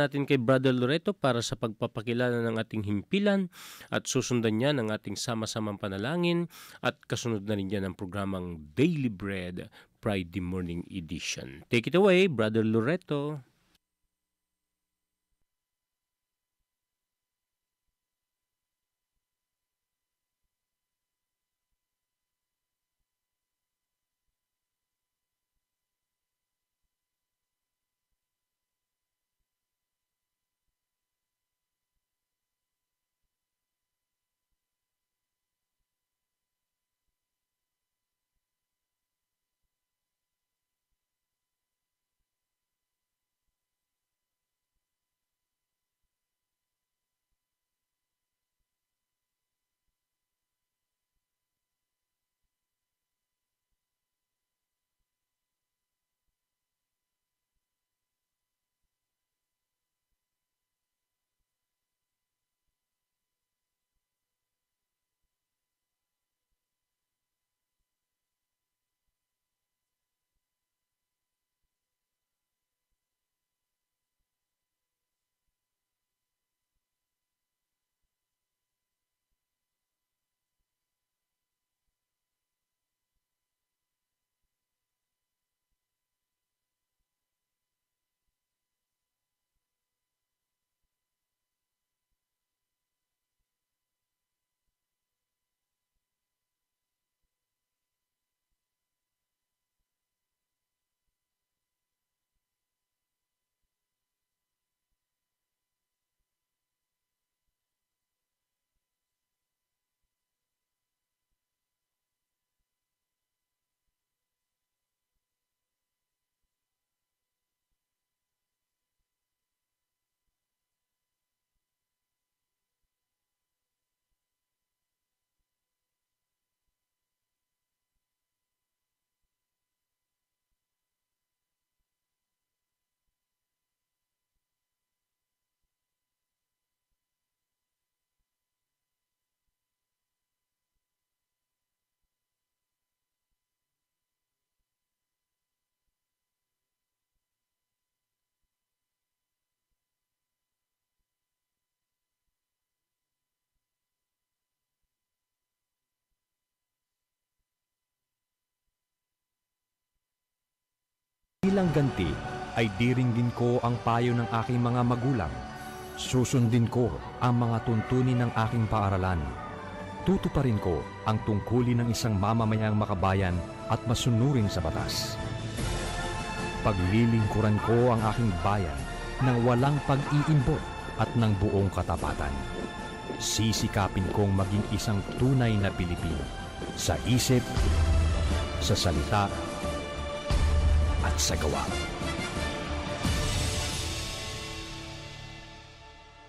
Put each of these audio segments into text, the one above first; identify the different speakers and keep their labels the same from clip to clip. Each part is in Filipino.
Speaker 1: natin kay Brother Loreto para sa pagpapakilala ng ating himpilan at susundan niya ng ating sama-samang panalangin at kasunod na rin niya ng programang Daily Bread Friday Morning Edition. Take it away, Brother Loreto.
Speaker 2: Bilang ganti ay diringgin ko ang payo ng aking mga magulang. Susundin ko ang mga tuntunin ng aking paaralan. Tutuparin ko ang tungkulin ng isang mamamayang makabayan at masunurin sa batas. Paglilingkuran ko ang aking bayan ng walang pag-iimbot at ng buong katapatan. Sisikapin kong maging isang tunay na Pilipino sa isip, sa salita, sa gawa.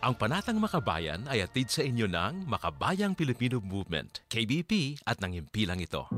Speaker 3: Ang Panatang Makabayan ay atid sa inyo ng Makabayang Filipino Movement, KBP at ng himpilang ito.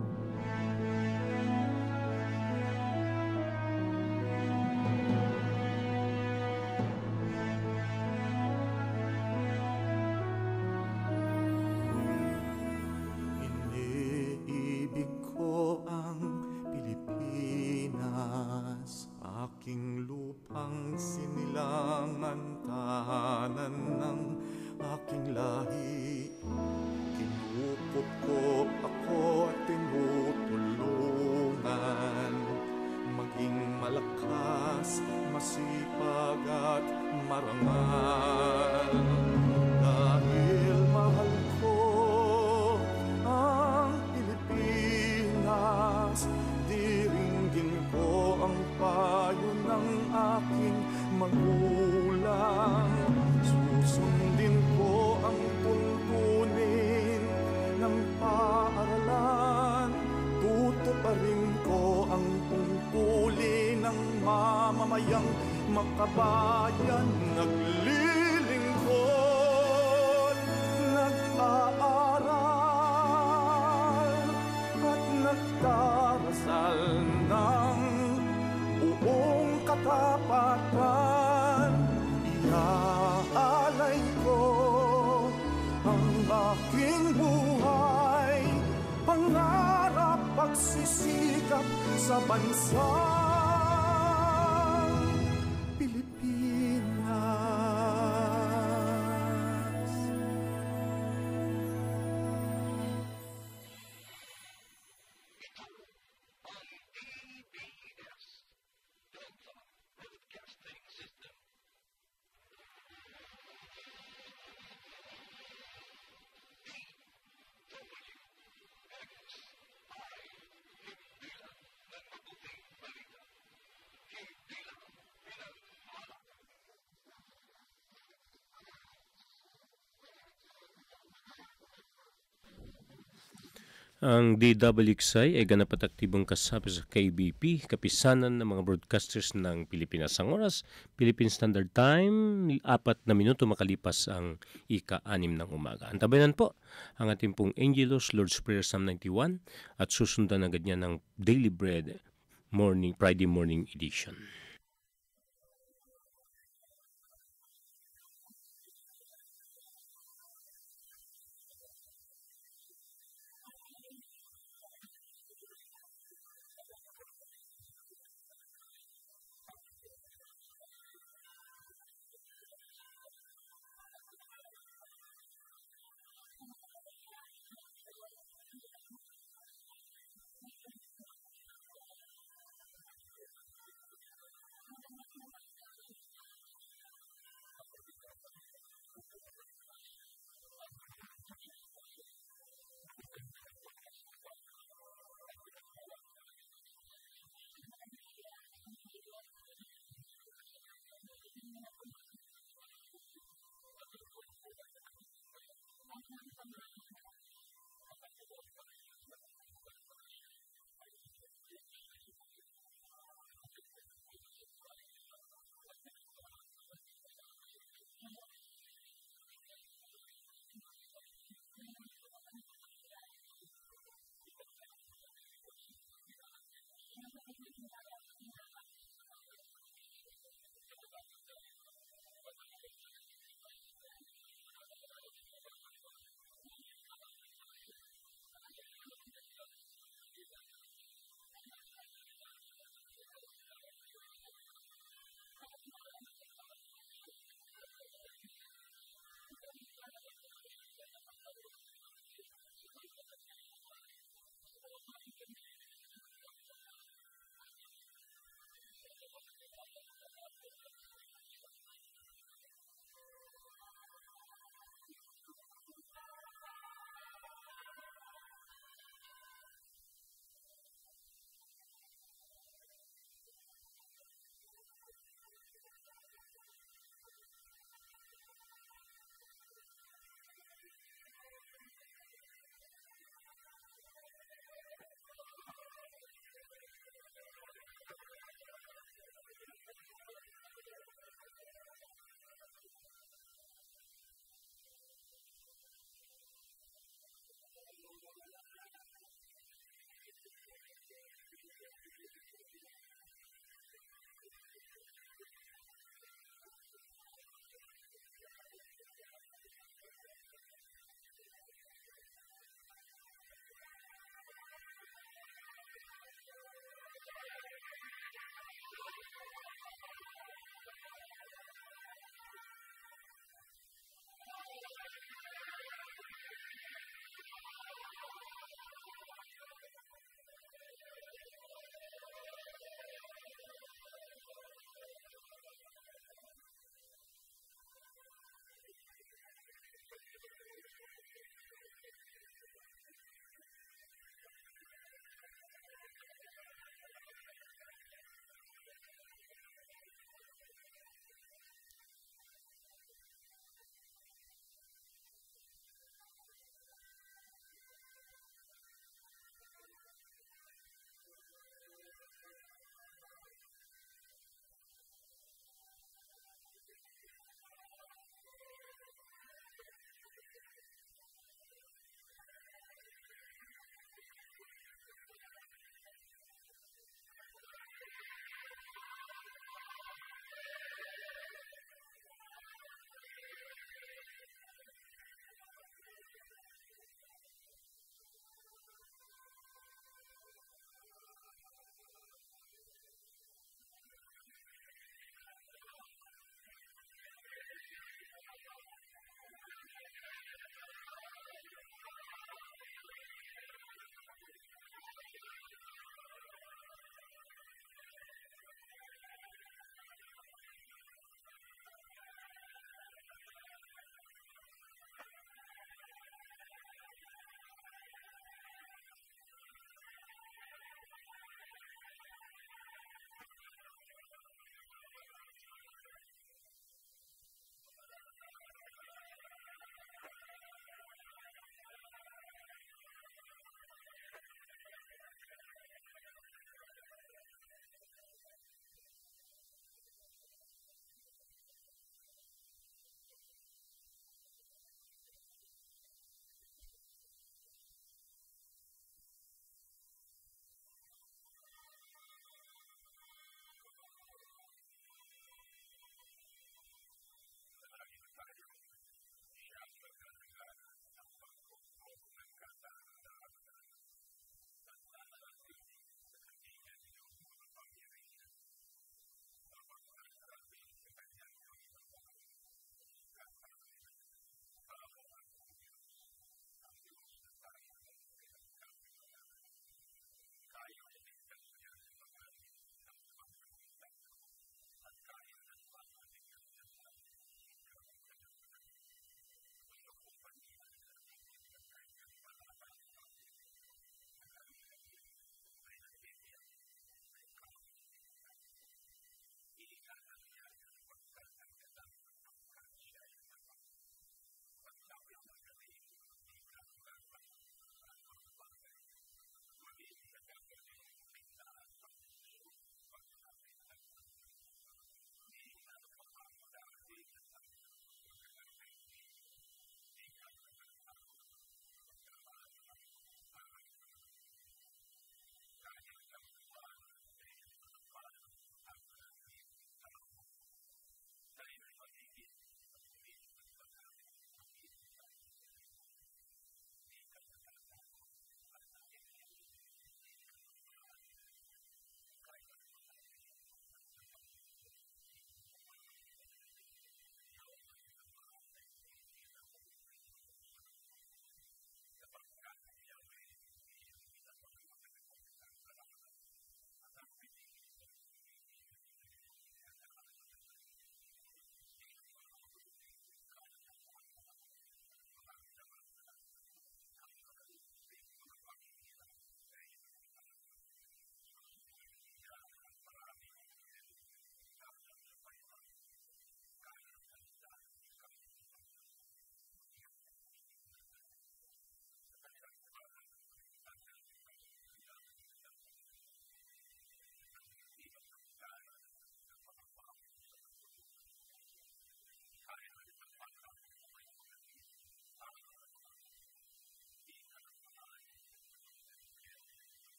Speaker 4: Ang
Speaker 1: DWXI ay ganap at aktibong kasapi sa KBP, kapisanan ng mga broadcasters ng Pilipinas. Ang oras, Philippine Standard Time, apat na minuto makalipas ang ika-anim ng umaga. Antabayan po ang ating pong Angelos Lord's Prayer Psalm 91 at susundan agad niya ng Daily Bread morning Friday morning edition.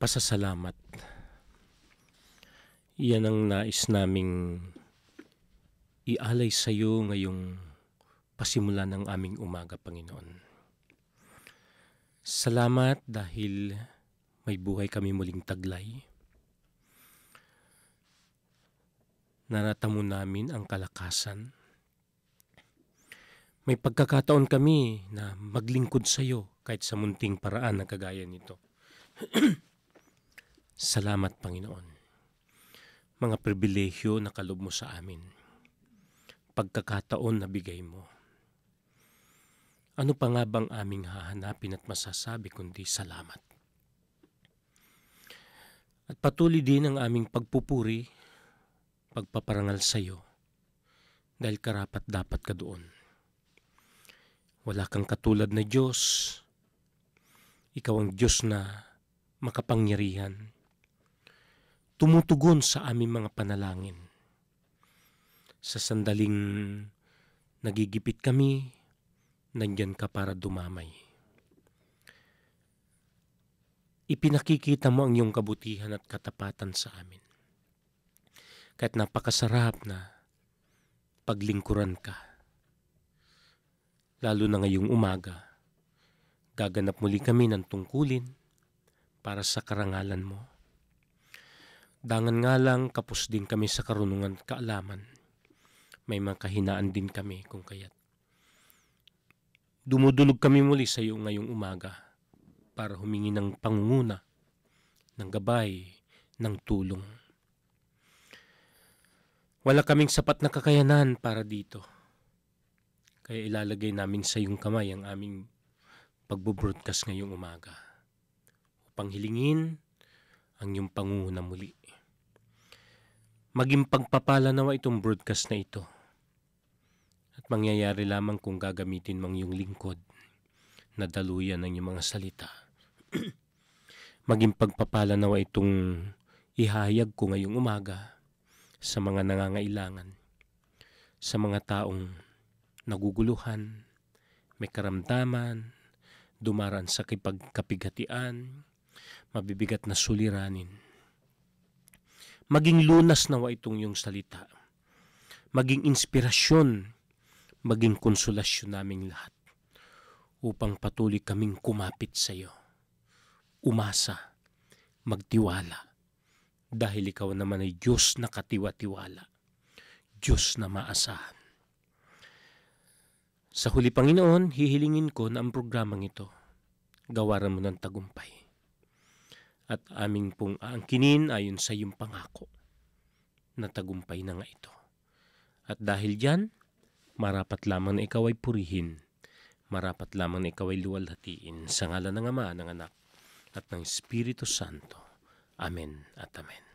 Speaker 1: Pasasalamat. Iyan ang nais naming ialay sa iyo ngayong pasimula ng aming umaga, Panginoon. Salamat dahil may buhay kami muling taglay. Naratamo namin ang kalakasan. May pagkakataon kami na maglingkod sa iyo kahit sa munting paraan na kagaya nito. Salamat, Panginoon. Mga pribilehyo na kalob mo sa amin. Pagkakataon na bigay mo. Ano pa nga bang aming hahanapin at masasabi kundi salamat? At patuloy din ang aming pagpupuri, pagpaparangal sa iyo, dahil karapat dapat ka doon. Wala kang katulad na Diyos. Ikaw ang Diyos na makapangyarihan. Tumutugon sa aming mga panalangin. Sa sandaling nagigipit kami, nandyan ka para dumamay. Ipinakikita mo ang iyong kabutihan at katapatan sa amin. Kahit napakasarap na paglingkuran ka. Lalo na ngayong umaga, gaganap muli kami ng tungkulin para sa karangalan mo. Dangan nga lang kapos din kami sa karunungan kaalaman. May mga kahinaan din kami kung kaya't Dumudulog kami muli sa iyo ngayong umaga para humingi ng pangunguna, ng gabay, ng tulong. Wala kaming sapat na kakayanan para dito. Kaya ilalagay namin sa iyong kamay ang aming pagbubroadcast ngayong umaga upang hilingin ang iyong pangunguna muli. Maging pagpapala nawa itong broadcast na ito mangyayari lamang kung gagamitin mang yung lingkod na daluyan ng iyong mga salita. Maging pagpapala nawa itong ihayag ko ngayong umaga sa mga nangangailangan, sa mga taong naguguluhan, may karamdaman, dumaran sa kipagkapigatian, mabibigat na suliranin. Maging lunas nawa itong yung salita. Maging inspirasyon maging konsolasyon naming lahat upang patuloy kaming kumapit sa iyo. Umasa, magtiwala, dahil ikaw naman ay Diyos na katiwa-tiwala, Diyos na maasahan. Sa huli Panginoon, hihilingin ko na ang programang ito, gawaran mo ng tagumpay. At aming pong aangkinin ayon sa iyong pangako na tagumpay na nga ito. At dahil diyan, marapat lamang na ikaw ay purihin, marapat lamang na ikaw ay luwalhatiin sa ngalan ng Ama, ng Anak, at ng Espiritu Santo. Amen at Amen.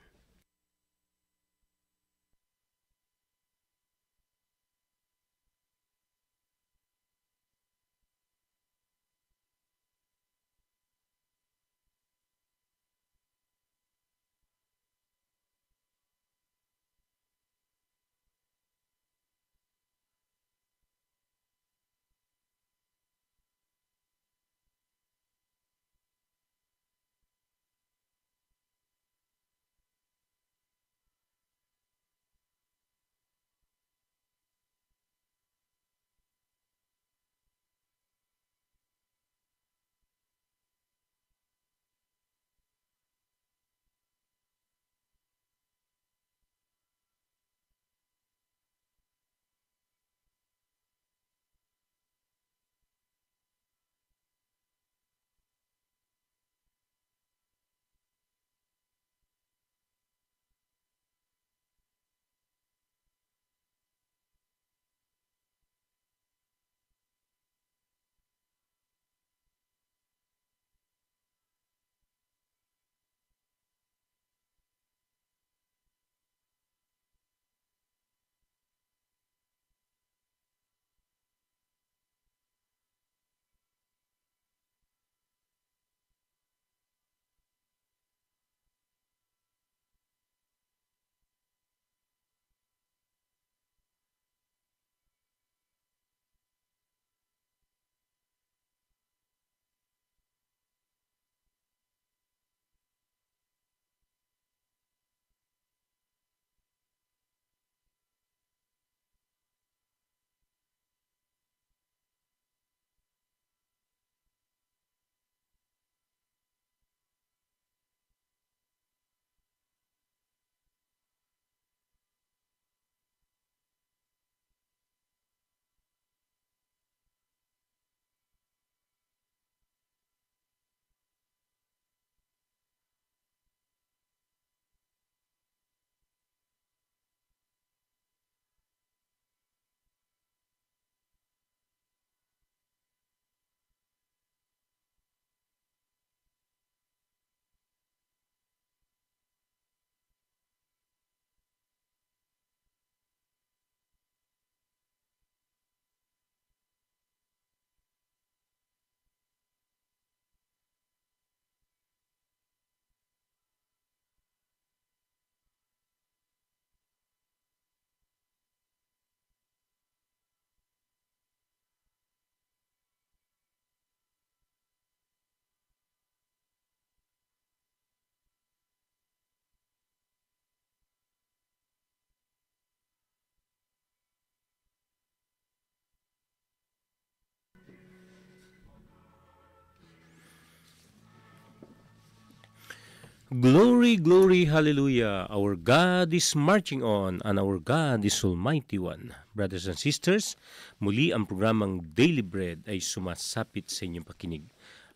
Speaker 1: Glory, glory, hallelujah. Our God is marching on and our God is Almighty One. Brothers and sisters, muli ang programang Daily Bread ay sumasapit sa inyong pakinig.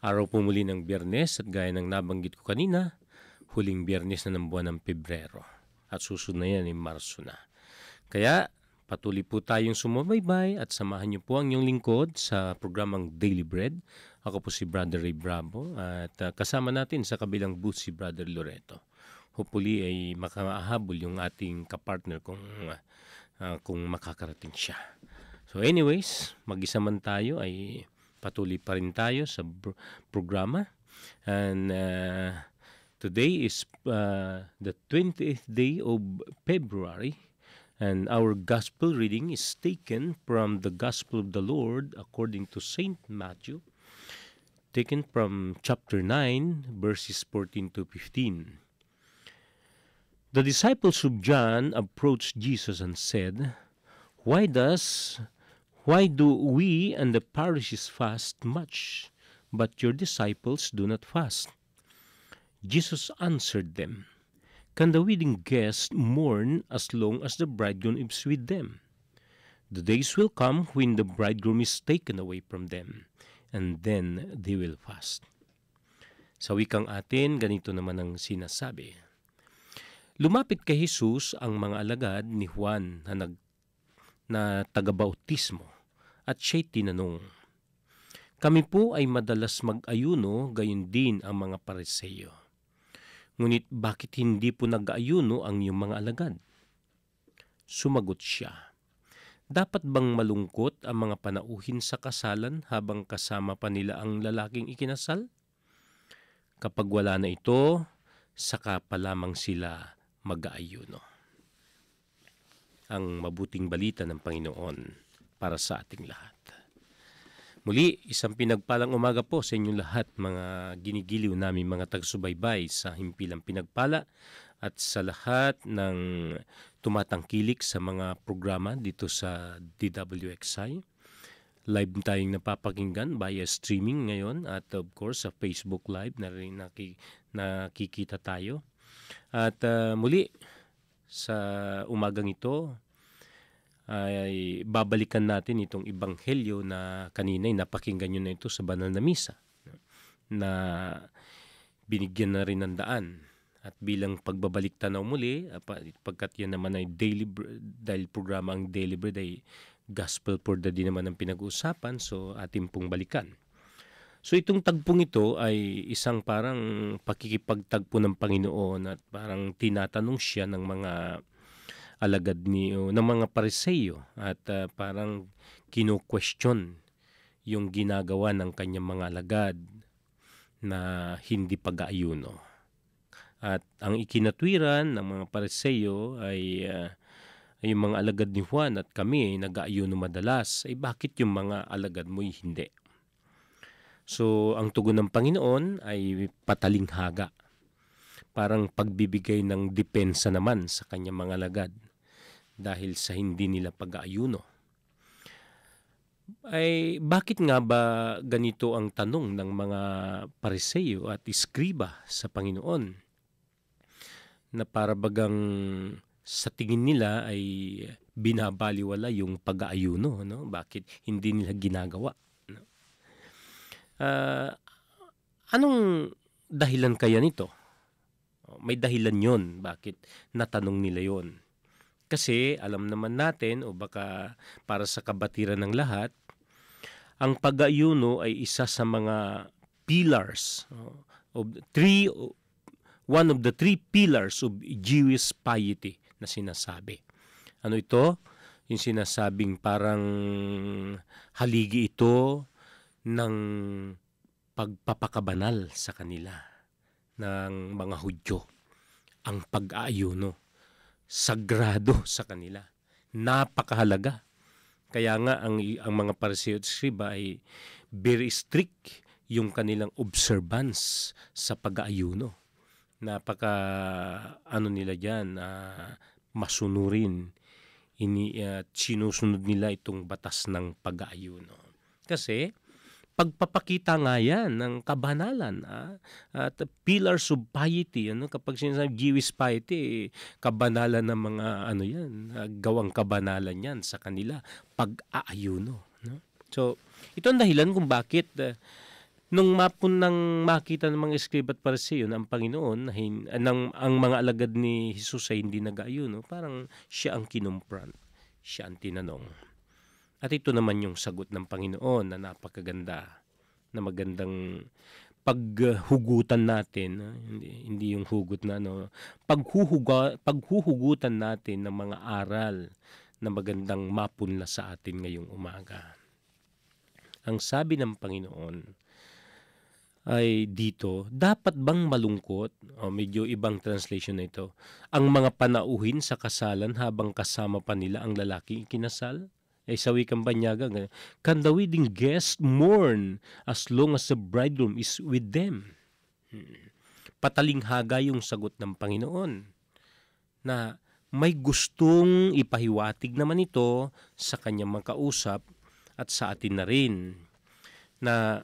Speaker 1: Araw po muli ng biyernes at gaya ng nabanggit ko kanina, huling biyernes na ng buwan ng Pebrero. At susunod na yan ay Marso na. Kaya patuloy po tayong sumubaybay at samahan niyo po ang inyong lingkod sa programang Daily Bread. Ako po si Brother Ray Bravo at uh, kasama natin sa kabilang booth si Brother Loreto. Hopefully ay makahabol yung ating kapartner kung, uh, kung makakarating siya. So anyways, mag-isa man tayo ay patuloy pa rin tayo sa programa. And uh, today is uh, the 20th day of February and our gospel reading is taken from the Gospel of the Lord according to Saint Matthew taken from chapter 9, verses 14 to 15. The disciples of John approached Jesus and said, Why does why do we and the Pharisees fast much, but your disciples do not fast? Jesus answered them, Can the wedding guests mourn as long as the bridegroom is with them? The days will come when the bridegroom is taken away from them and then they will fast. Sa wikang atin, ganito naman ang sinasabi. Lumapit kay Jesus ang mga alagad ni Juan na, nag, na tagabautismo at siya'y tinanong, Kami po ay madalas mag-ayuno, gayon din ang mga pariseyo. Ngunit bakit hindi po nag-ayuno ang iyong mga alagad? Sumagot siya, dapat bang malungkot ang mga panauhin sa kasalan habang kasama pa nila ang lalaking ikinasal? Kapag wala na ito, saka pa lamang sila mag-aayuno. Ang mabuting balita ng Panginoon para sa ating lahat. Muli, isang pinagpalang umaga po sa inyong lahat mga ginigiliw namin mga tagsubaybay sa himpilang pinagpala at sa lahat ng tumatangkilik sa mga programa dito sa DWXI. Live tayong napapakinggan via streaming ngayon at of course sa Facebook Live na rin nakikita tayo. At uh, muli sa umagang ito ay babalikan natin itong ibanghelyo na kanina ay napakinggan nyo na ito sa banal na misa na binigyan na rin ng daan at bilang pagbabalik tanaw muli, pagkat yan naman ay daily, dahil programa ang Daily Bread ay Gospel for the Day naman ang pinag-uusapan, so ating pong balikan. So itong tagpong ito ay isang parang pakikipagtagpo ng Panginoon at parang tinatanong siya ng mga alagad ni ng mga pariseyo at uh, parang kino-question yung ginagawa ng kanyang mga alagad na hindi pag-aayuno. At ang ikinatwiran ng mga pariseyo ay uh, ay yung mga alagad ni Juan at kami ay nag-aayuno madalas, ay bakit yung mga alagad mo hindi? So, ang tugon ng Panginoon ay patalinghaga. Parang pagbibigay ng depensa naman sa kanyang mga alagad dahil sa hindi nila pag-aayuno. Ay bakit nga ba ganito ang tanong ng mga pariseyo at iskriba sa Panginoon? na para bagang sa tingin nila ay binabaliwala yung pag-aayuno. No? Bakit hindi nila ginagawa? No? Uh, anong dahilan kaya nito? May dahilan yon bakit natanong nila yon. Kasi alam naman natin o baka para sa kabatiran ng lahat, ang pag-aayuno ay isa sa mga pillars of three one of the three pillars of Jewish piety na sinasabi. Ano ito? Yung sinasabing parang haligi ito ng pagpapakabanal sa kanila ng mga Hudyo. Ang pag-aayuno. Sagrado sa kanila. Napakahalaga. Kaya nga ang, ang mga Pariseo at ay very strict yung kanilang observance sa pag-aayuno napaka ano nila diyan uh, masunurin ini uh, sinusunod nila itong batas ng pag-aayuno. Kasi pagpapakita nga yan ng kabanalan ah? at pillars of piety ano? Kapag sinasabi Jewish piety eh, kabanalan ng mga ano yan ah, gawang kabanalan yan sa kanila pag-aayuno no? So ito ang dahilan kung bakit ah, nung mapun nang makita ng mga eskriba at pariseo na ang Panginoon hin, ah, ng, ang mga alagad ni Jesus ay hindi nag-aayuno parang siya ang kinumpran siya ang tinanong at ito naman yung sagot ng Panginoon na napakaganda, na magandang paghugutan natin, ah, hindi, hindi yung hugot na ano, paghuhuga, paghuhugutan natin ng mga aral na magandang mapunla sa atin ngayong umaga. Ang sabi ng Panginoon ay dito, dapat bang malungkot, o medyo ibang translation na ito, ang mga panauhin sa kasalan habang kasama pa nila ang lalaking ikinasal? Ay sa wikang banyaga, can the wedding guest mourn as long as the bridegroom is with them? Hmm. Patalinghaga yung sagot ng Panginoon na may gustong ipahiwatig naman ito sa kanyang makausap at sa atin na rin na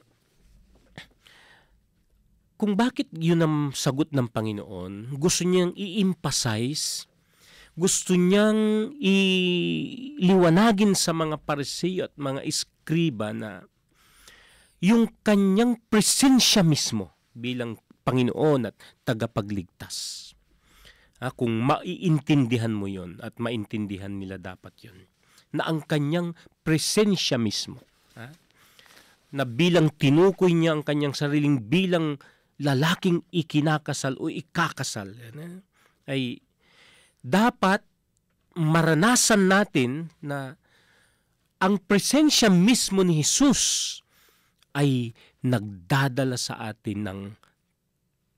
Speaker 1: kung bakit yun ang sagot ng Panginoon, gusto niyang i-emphasize gusto niyang iliwanagin sa mga pariseo at mga iskriba na yung kanyang presensya mismo bilang Panginoon at tagapagligtas. Ha, kung maiintindihan mo yon at maintindihan nila dapat yon na ang kanyang presensya mismo ha, na bilang tinukoy niya ang kanyang sariling bilang lalaking ikinakasal o ikakasal ha, ay dapat maranasan natin na ang presensya mismo ni Jesus ay nagdadala sa atin ng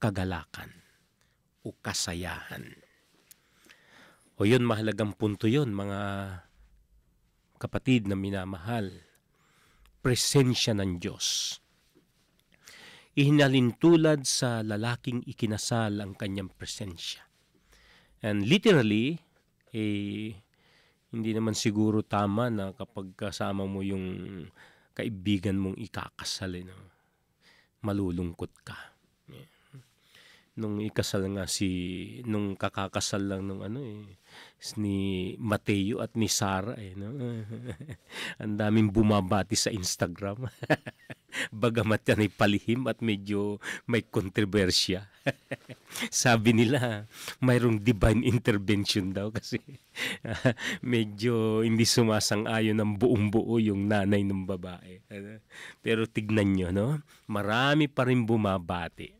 Speaker 1: kagalakan o kasayahan. O yun, mahalagang punto yun, mga kapatid na minamahal. Presensya ng Diyos. Ihinalintulad sa lalaking ikinasal ang kanyang presensya. And literally, eh, hindi naman siguro tama na kapag kasama mo yung kaibigan mong ikakasal, eh, no? malulungkot ka. Nung ikasal nga si nung kakakasal lang nung ano eh ni Mateo at ni Sara eh no? Ang daming bumabati sa Instagram bagamat yan ay palihim at medyo may kontrobersya. Sabi nila mayroong divine intervention daw kasi medyo hindi sumasang-ayon ng buong buo yung nanay ng babae. Pero tignan nyo no? Marami pa rin bumabati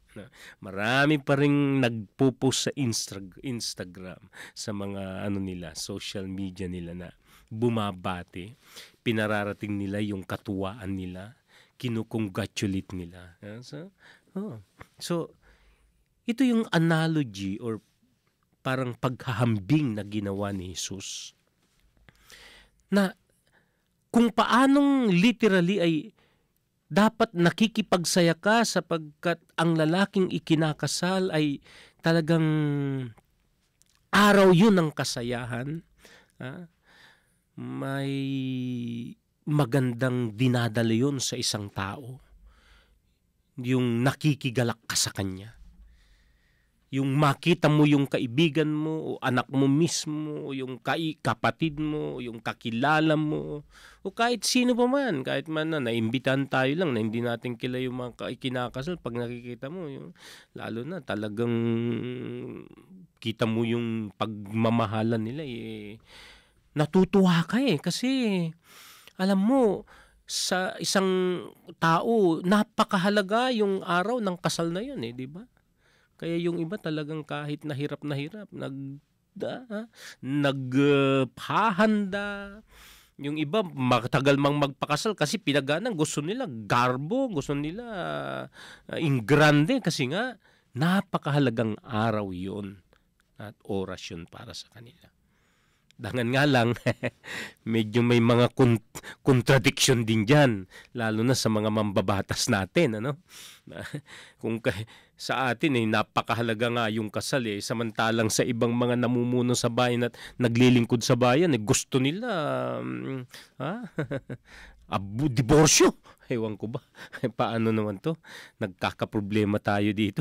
Speaker 1: marami pa rin nagpo-post sa Insta- Instagram sa mga ano nila, social media nila na bumabati, pinararating nila yung katuwaan nila, kinukongratulate nila. So, oh. so ito yung analogy or parang paghahambing na ginawa ni Jesus na kung paanong literally ay dapat nakikipagsaya ka sapagkat ang lalaking ikinakasal ay talagang araw yun ng kasayahan. Ha? May magandang dinadala yun sa isang tao. Yung nakikigalak ka sa kanya yung makita mo yung kaibigan mo o anak mo mismo o yung kapatid mo o yung kakilala mo o kahit sino pa man kahit man na naimbitan tayo lang na hindi natin kila yung mga kinakasal pag nakikita mo yung lalo na talagang kita mo yung pagmamahalan nila eh natutuwa ka eh kasi alam mo sa isang tao napakahalaga yung araw ng kasal na yun eh di ba kaya yung iba talagang kahit na hirap na hirap, nag. Uh, yung iba matagal mang magpakasal kasi pinaganan gusto nila garbo, gusto nila uh, in grande kasi nga napakahalagang araw 'yon at oras yun para sa kanila. Dangan nga lang, medyo may mga contradiction din dyan, lalo na sa mga mambabatas natin. Ano? Kung kay, sa atin eh, napakahalaga nga yung kasal eh. Samantalang sa ibang mga namumuno sa bayan at naglilingkod sa bayan, eh, gusto nila, um, ha? Abu, diborsyo. Ewan ko ba? Paano naman to? Nagkakaproblema tayo dito.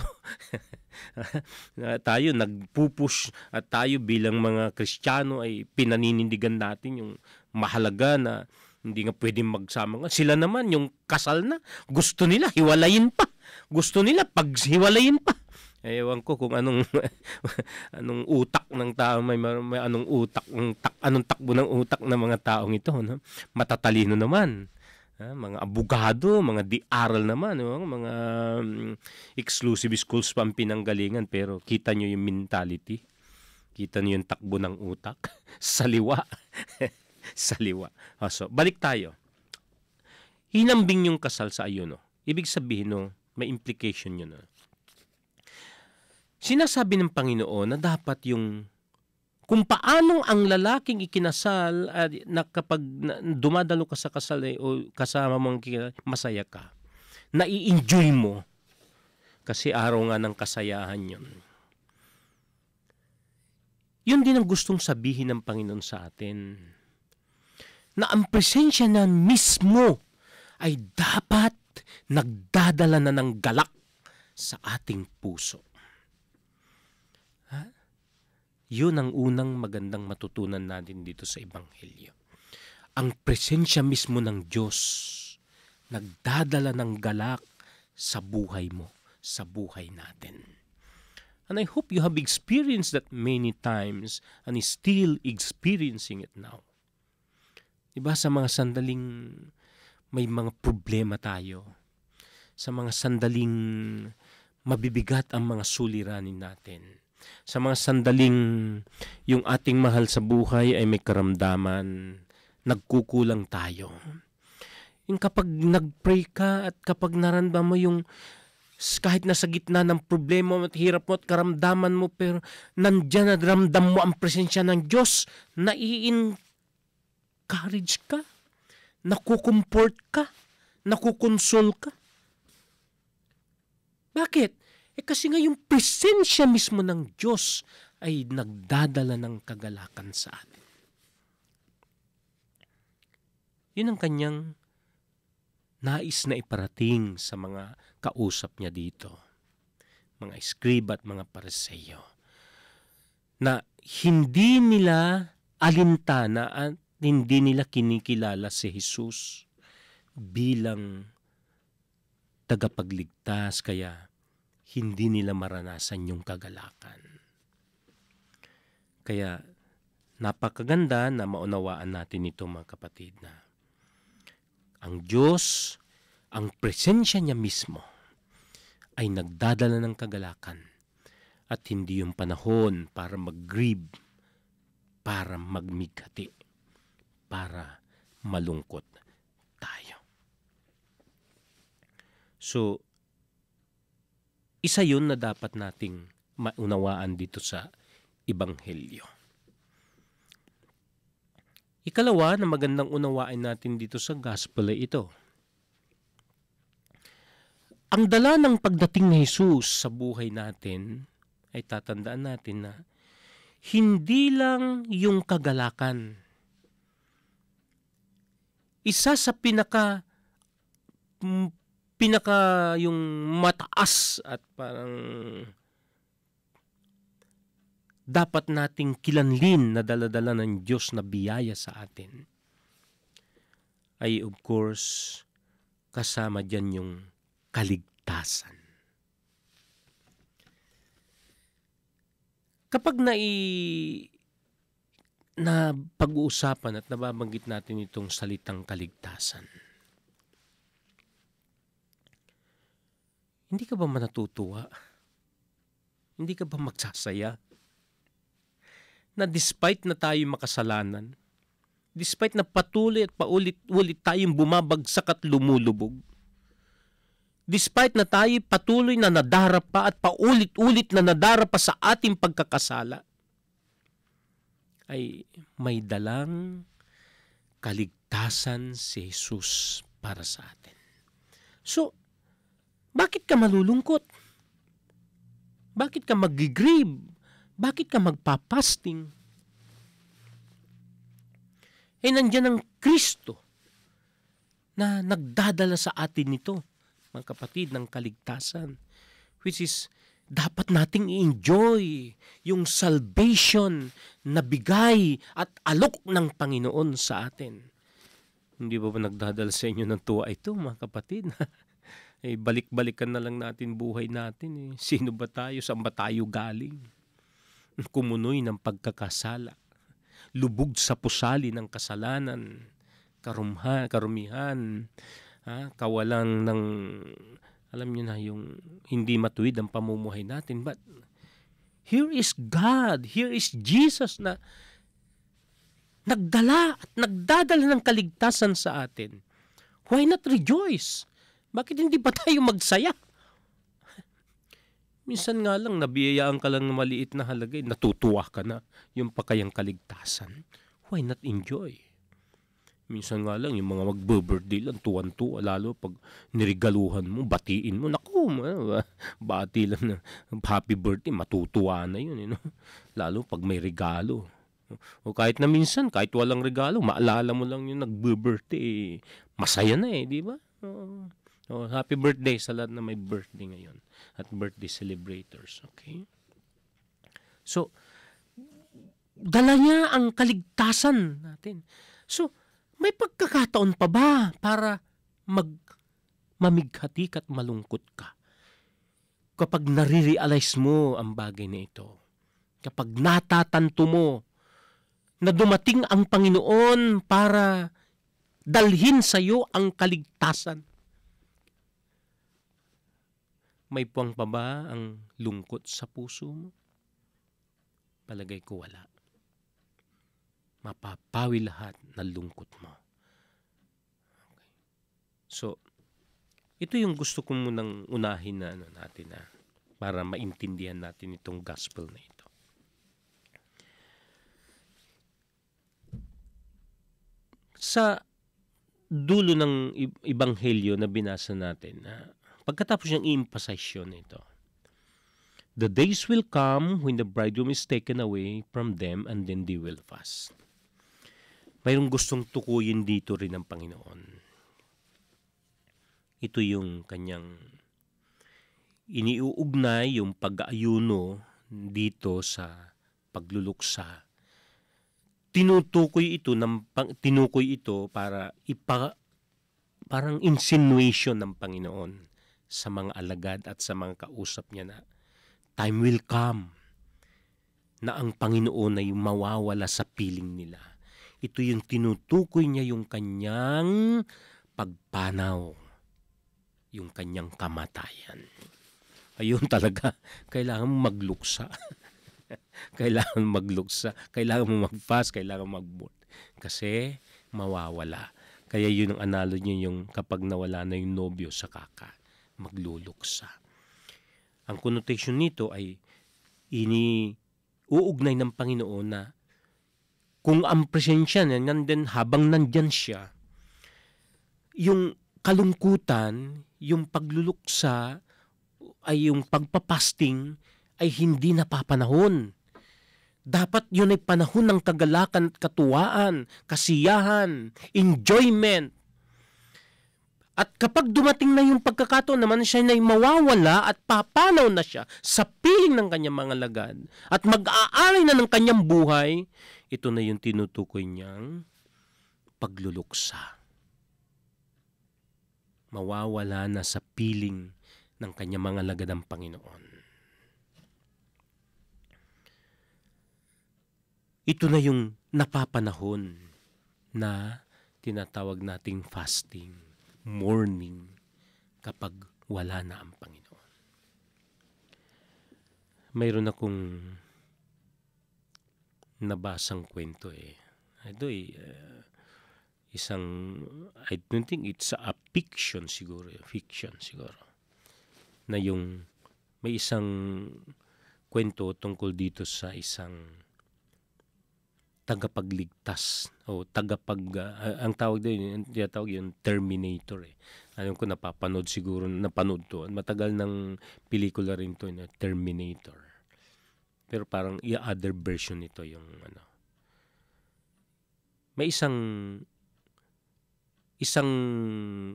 Speaker 1: tayo nagpupush at tayo bilang mga Kristiyano ay pinaninindigan natin yung mahalaga na hindi nga pwedeng magsama nga. Sila naman, yung kasal na, gusto nila, hiwalayin pa. Gusto nila, paghiwalayin pa. Ewan ko kung anong anong utak ng tao may, may anong utak ng tak, anong takbo ng utak ng mga taong ito no matatalino naman ha? mga abogado mga di-aral naman no? mga um, exclusive schools pa ang pinanggalingan pero kita nyo yung mentality kita nyo yung takbo ng utak saliwa saliwa oh, so balik tayo hinambing yung kasal sa ayuno ibig sabihin no may implication yun no? Sinasabi ng Panginoon na dapat yung kung paano ang lalaking ikinasal at na kapag dumadalo ka sa kasal eh, o kasama mong masaya ka, nai-enjoy mo kasi araw nga ng kasayahan yun. Yun din ang gustong sabihin ng Panginoon sa atin. Na ang presensya na mismo ay dapat nagdadala na ng galak sa ating puso. Yun ang unang magandang matutunan natin dito sa Ebanghelyo. Ang presensya mismo ng Diyos nagdadala ng galak sa buhay mo, sa buhay natin. And I hope you have experienced that many times and is still experiencing it now. Diba sa mga sandaling may mga problema tayo, sa mga sandaling mabibigat ang mga suliranin natin, sa mga sandaling yung ating mahal sa buhay ay may karamdaman, nagkukulang tayo. Yung kapag nagpray ka at kapag naranda mo yung kahit nasa gitna ng problema mo at hirap mo at karamdaman mo pero nandyan at ramdam mo ang presensya ng Diyos, nai-encourage ka, nakukomport ka, nakukonsol ka. Bakit? Eh kasi nga yung presensya mismo ng Diyos ay nagdadala ng kagalakan sa atin. Yun ang kanyang nais na iparating sa mga kausap niya dito, mga escriba at mga pareseyo, na hindi nila alintana at hindi nila kinikilala si Jesus bilang tagapagligtas. Kaya hindi nila maranasan yung kagalakan. Kaya napakaganda na maunawaan natin ito mga kapatid na ang Diyos, ang presensya niya mismo ay nagdadala ng kagalakan at hindi yung panahon para mag-grieve, para magmigati, para malungkot tayo. So, isa yun na dapat nating maunawaan dito sa Ibanghelyo. Ikalawa na magandang unawain natin dito sa gospel ay ito. Ang dala ng pagdating ni Jesus sa buhay natin ay tatandaan natin na hindi lang yung kagalakan. Isa sa pinaka pinaka yung mataas at parang dapat nating kilanlin na daladala ng Diyos na biyaya sa atin ay of course kasama dyan yung kaligtasan. Kapag nai na pag-uusapan at nababanggit natin itong salitang kaligtasan, Hindi ka ba manatutuwa? Hindi ka ba magsasaya? Na despite na tayo makasalanan, despite na patuloy at paulit-ulit tayong bumabagsak at lumulubog, despite na tayo patuloy na nadarap pa at paulit-ulit na nadarap pa sa ating pagkakasala, ay may dalang kaligtasan si Jesus para sa atin. So, Bakit ka malulungkot? Bakit ka mag-grieve? Bakit ka magpapasting? Eh, nandyan ang Kristo na nagdadala sa atin nito, mga kapatid, ng kaligtasan. Which is, dapat nating i-enjoy yung salvation na bigay at alok ng Panginoon sa atin. Hindi ba ba nagdadala sa inyo ng tuwa ito, mga kapatid? eh, balik-balikan na lang natin buhay natin. Eh. Sino ba tayo? Saan ba tayo galing? Kumunoy ng pagkakasala. Lubog sa pusali ng kasalanan karumha, karumihan, ha, kawalang ng, alam niyo na, yung hindi matuwid ang pamumuhay natin. But here is God, here is Jesus na nagdala at nagdadala ng kaligtasan sa atin. Why not rejoice? Bakit hindi pa tayo magsaya? Minsan nga lang, nabiyayaan ka lang ng maliit na halagay, natutuwa ka na yung pakayang kaligtasan. Why not enjoy? Minsan nga lang, yung mga magbe-birthday lang, tuwan-tuwa, lalo pag nirigaluhan mo, batiin mo, naku, bati lang na happy birthday, matutuwa na yun, you know? lalo pag may regalo. O kahit na minsan, kahit walang regalo, maalala mo lang yung nagbe-birthday, masaya na eh, di ba? Oh, oh, happy birthday sa lahat na may birthday ngayon at birthday celebrators, okay? So, dala niya ang kaligtasan natin. So, may pagkakataon pa ba para mag mamighati at malungkot ka? Kapag nare-realize mo ang bagay na ito, kapag natatanto mo na dumating ang Panginoon para dalhin sa iyo ang kaligtasan. May puwang pa ba ang lungkot sa puso mo? Palagay ko wala mapapawi lahat ng lungkot mo. Okay. So, ito yung gusto ko munang unahin na ano natin na para maintindihan natin itong gospel na ito. Sa dulo ng ibanghelyo na binasa natin, na pagkatapos niyang i-emphasize yun ito, The days will come when the bridegroom is taken away from them and then they will fast mayroong gustong tukuyin dito rin ng Panginoon. Ito yung kanyang iniuugnay yung pag-aayuno dito sa pagluluksa. Tinutukoy ito ng tinukoy ito para ipa parang insinuation ng Panginoon sa mga alagad at sa mga kausap niya na time will come na ang Panginoon ay mawawala sa piling nila ito yung tinutukoy niya yung kanyang pagpanaw, yung kanyang kamatayan. Ayun talaga, kailangan mo magluksa. kailangan mo magluksa, kailangan mo mag-fast, kailangan mo mag Kasi mawawala. Kaya yun ang analo niya yung kapag nawala na yung nobyo sa kaka, magluluksa. Ang connotation nito ay ini uugnay ng Panginoon na kung ang presensya niya nandun habang nandyan siya, yung kalungkutan, yung pagluluksa, ay yung pagpapasting ay hindi napapanahon. Dapat yun ay panahon ng kagalakan at katuwaan, kasiyahan, enjoyment. At kapag dumating na yung pagkakataon naman siya na mawawala at papanaw na siya sa piling ng kanyang mga lagad at mag-aari na ng kanyang buhay, ito na yung tinutukoy niyang pagluluksa. Mawawala na sa piling ng kanyang mga lagadang Panginoon. Ito na yung napapanahon na tinatawag nating fasting, morning, kapag wala na ang Panginoon. Mayroon akong nabasang kwento eh. Ito eh, uh, isang, I don't think it's a fiction siguro, fiction siguro. Na yung, may isang kwento tungkol dito sa isang tagapagligtas o tagapag uh, ang tawag din yung tinatawag yung terminator eh. Alam ko napapanood siguro napanood to. Matagal ng pelikula rin to na Terminator. Pero parang i-other version nito yung ano. May isang isang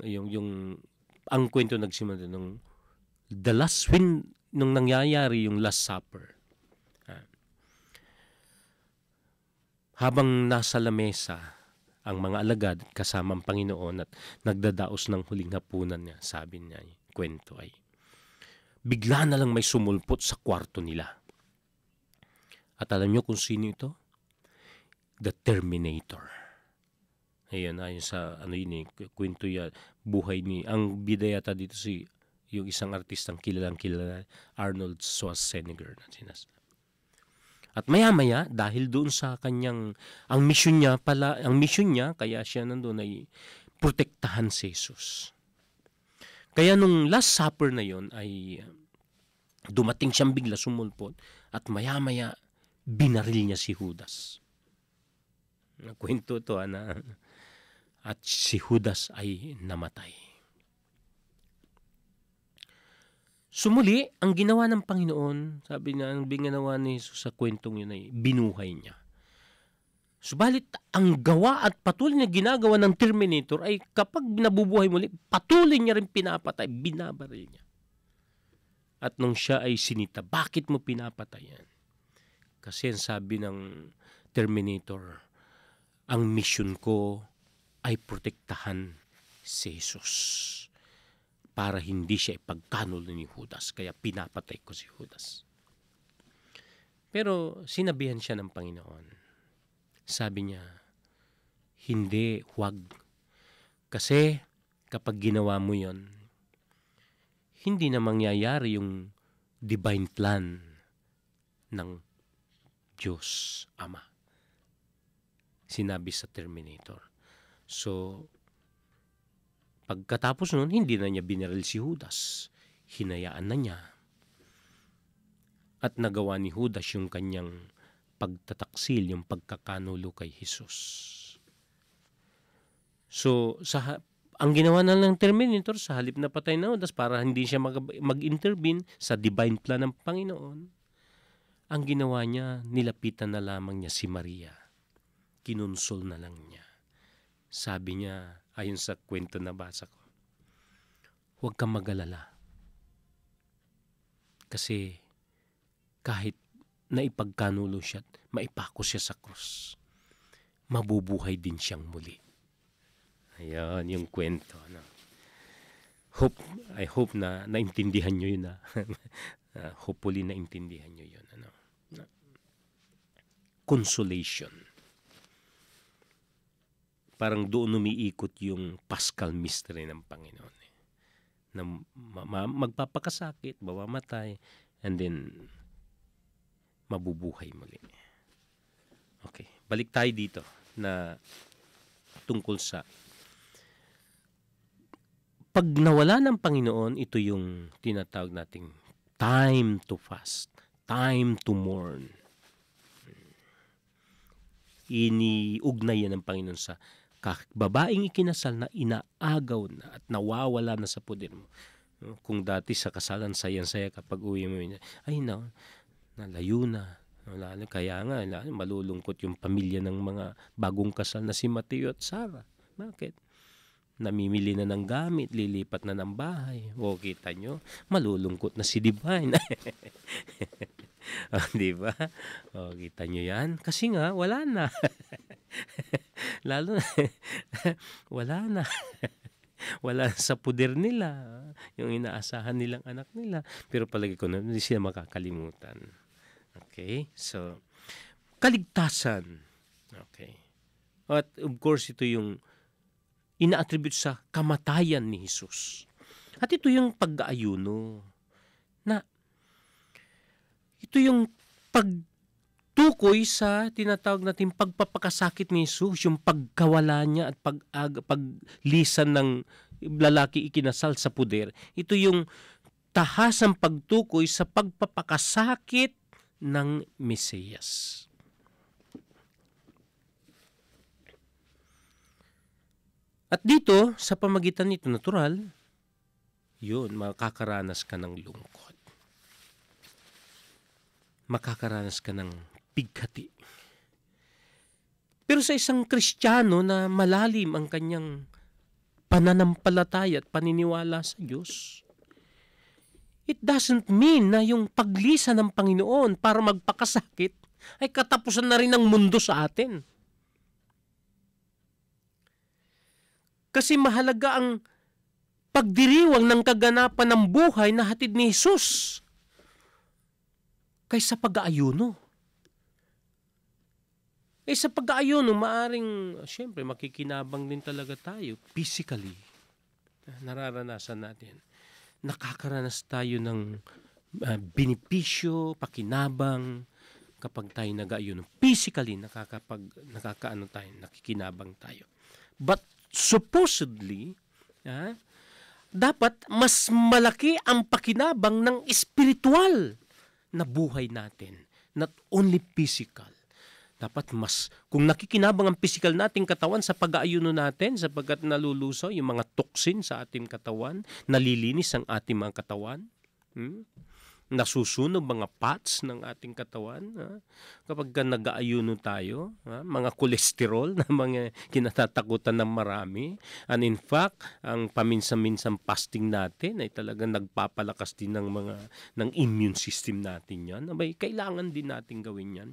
Speaker 1: yung yung ang kwento nagsimula nung the last when nung nangyayari yung last supper habang nasa lamesa ang mga alagad kasama ang Panginoon at nagdadaos ng huling hapunan niya, sabi niya, kwento ay, bigla na lang may sumulpot sa kwarto nila. At alam niyo kung sino ito? The Terminator. Ayan, ayon sa ano yun eh, kwento ya, buhay ni, ang bida yata dito si yung isang artistang kilalang kilala, Arnold Schwarzenegger na sinasabi. At maya-maya, dahil doon sa kanyang, ang mission niya pala, ang mission niya, kaya siya nandun ay protektahan si Jesus. Kaya nung last supper na yon ay dumating siyang bigla sumulpot at maya-maya binaril niya si Judas. Kwento to na at si Judas ay namatay. Sumuli, ang ginawa ng Panginoon, sabi niya, ang ginawa ni Jesus sa kwentong yun ay binuhay niya. Subalit, ang gawa at patuloy na ginagawa ng Terminator ay kapag nabubuhay muli, patuloy niya rin pinapatay, binabaril niya. At nung siya ay sinita, bakit mo pinapatay yan? Kasi ang sabi ng Terminator, ang mission ko ay protektahan si Jesus para hindi siya ipagkanulo ni Judas. Kaya pinapatay ko si Judas. Pero sinabihan siya ng Panginoon. Sabi niya, hindi, huwag. Kasi kapag ginawa mo yon, hindi na mangyayari yung divine plan ng Diyos Ama. Sinabi sa Terminator. So, Pagkatapos nun, hindi na niya binaril si Judas. Hinayaan na niya. At nagawa ni Judas yung kanyang pagtataksil, yung pagkakanulo kay Jesus. So, sa ang ginawa na ng Terminator sa halip na patay na Judas para hindi siya mag, mag-intervene sa divine plan ng Panginoon, ang ginawa niya, nilapitan na lamang niya si Maria. Kinunsol na lang niya. Sabi niya, ayon sa kwento na basa ko. Huwag kang magalala. Kasi kahit naipagkanulo siya maipako siya sa krus, mabubuhay din siyang muli. Ayan, yung kwento. No? Hope, I hope na naintindihan nyo yun. Na, uh, hopefully naintindihan nyo yun. Ano? Consolation parang doon umiikot yung Paschal mystery ng Panginoon. Eh. Na ma- magpapakasakit, mamamatay, and then mabubuhay muli. Okay, balik tayo dito na tungkol sa pag nawala ng Panginoon, ito yung tinatawag nating time to fast, time to mourn. Iniugnay yan ng Panginoon sa babaeng ikinasal na inaagaw na at nawawala na sa puder mo. Kung dati sa kasalan sayang-saya kapag uwi mo, ay na, nalayo na. Wala na, kaya nga, malulungkot yung pamilya ng mga bagong kasal na si Mateo at Sara. Bakit? Namimili na ng gamit, lilipat na ng bahay. O kita nyo, malulungkot na si Divine. oh, di ba? O kita nyo yan? Kasi nga, wala na. Lalo na, wala na. wala sa puder nila. Yung inaasahan nilang anak nila. Pero palagi ko na, hindi sila makakalimutan. Okay? So, kaligtasan. Okay. At of course, ito yung ina-attribute sa kamatayan ni Jesus. At ito yung pag-aayuno na ito yung pag tukoy sa tinatawag natin pagpapakasakit ni Jesus, yung pagkawala niya at pag, ag, paglisan ng lalaki ikinasal sa puder. Ito yung tahasang pagtukoy sa pagpapakasakit ng Mesiyas. At dito, sa pamagitan nito natural, yun, makakaranas ka ng lungkot. Makakaranas ka ng pighati. Pero sa isang Kristiyano na malalim ang kanyang pananampalataya at paniniwala sa Diyos, it doesn't mean na yung paglisa ng Panginoon para magpakasakit ay katapusan na rin ng mundo sa atin. Kasi mahalaga ang pagdiriwang ng kaganapan ng buhay na hatid ni Jesus kaysa pag-aayuno. Eh sa pag-aayuno, maaring, syempre, makikinabang din talaga tayo physically. Nararanasan natin. Nakakaranas tayo ng uh, benepisyo, pakinabang, kapag tayo nag-aayuno. Physically, nakakapag, nakakaano tayo, nakikinabang tayo. But supposedly, ha, dapat mas malaki ang pakinabang ng spiritual na buhay natin, not only physical. Dapat mas, kung nakikinabang ang physical nating katawan sa pag-aayuno natin, sapagkat nalulusaw yung mga toxin sa ating katawan, nalilinis ang ating mga katawan, hmm? nasusunog mga parts ng ating katawan. Ha? Kapag nag-aayuno tayo, ha? mga kolesterol na mga kinatatakutan ng marami. And in fact, ang paminsan-minsan fasting natin ay talagang nagpapalakas din ng mga ng immune system natin yan. Abay, kailangan din natin gawin yan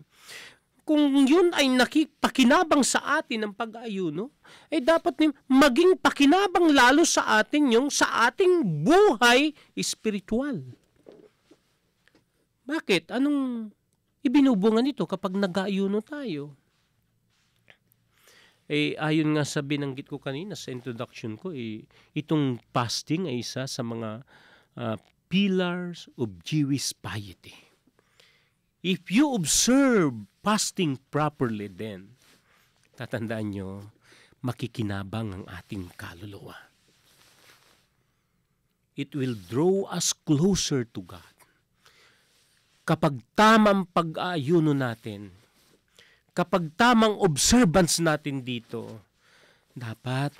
Speaker 1: kung yun ay nakipakinabang sa atin ng pag-ayuno, ay dapat maging pakinabang lalo sa atin yung sa ating buhay spiritual. Bakit? Anong ibinubungan nito kapag nag-aayuno tayo? Eh, ayon nga sa binanggit ko kanina sa introduction ko, eh, itong fasting ay isa sa mga uh, pillars of Jewish piety. If you observe fasting properly then, tatandaan nyo, makikinabang ang ating kaluluwa. It will draw us closer to God kapag tamang pag-aayuno natin, kapag tamang observance natin dito, dapat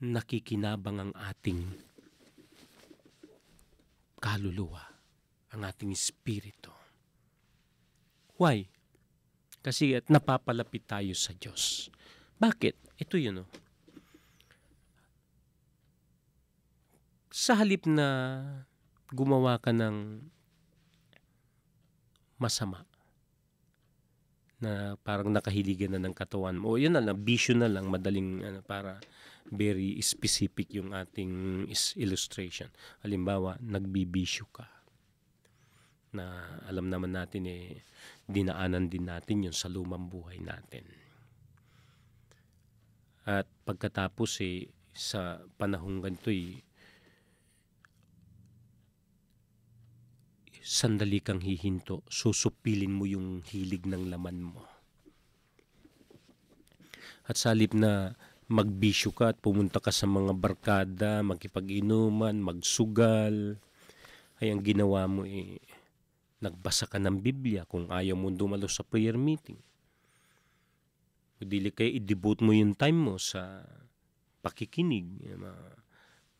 Speaker 1: nakikinabang ang ating kaluluwa, ang ating espiritu. Why? Kasi at napapalapit tayo sa Diyos. Bakit? Ito yun, oh. Sa halip na gumawa ka ng masama na parang nakahiligan na ng katawan mo. O yun na lang, bisyo na lang, madaling ano, para very specific yung ating illustration. Halimbawa, nagbibisyo ka na alam naman natin eh, dinaanan din natin yun sa lumang buhay natin. At pagkatapos eh, sa panahong ganito eh, sandali kang hihinto, susupilin mo yung hilig ng laman mo. At salip na magbisyo ka at pumunta ka sa mga barkada, magkipag-inuman, magsugal, ay ang ginawa mo eh, nagbasa ka ng Biblia kung ayaw mo dumalo sa prayer meeting. O dili kayo i-devote mo yung time mo sa pakikinig, yung mga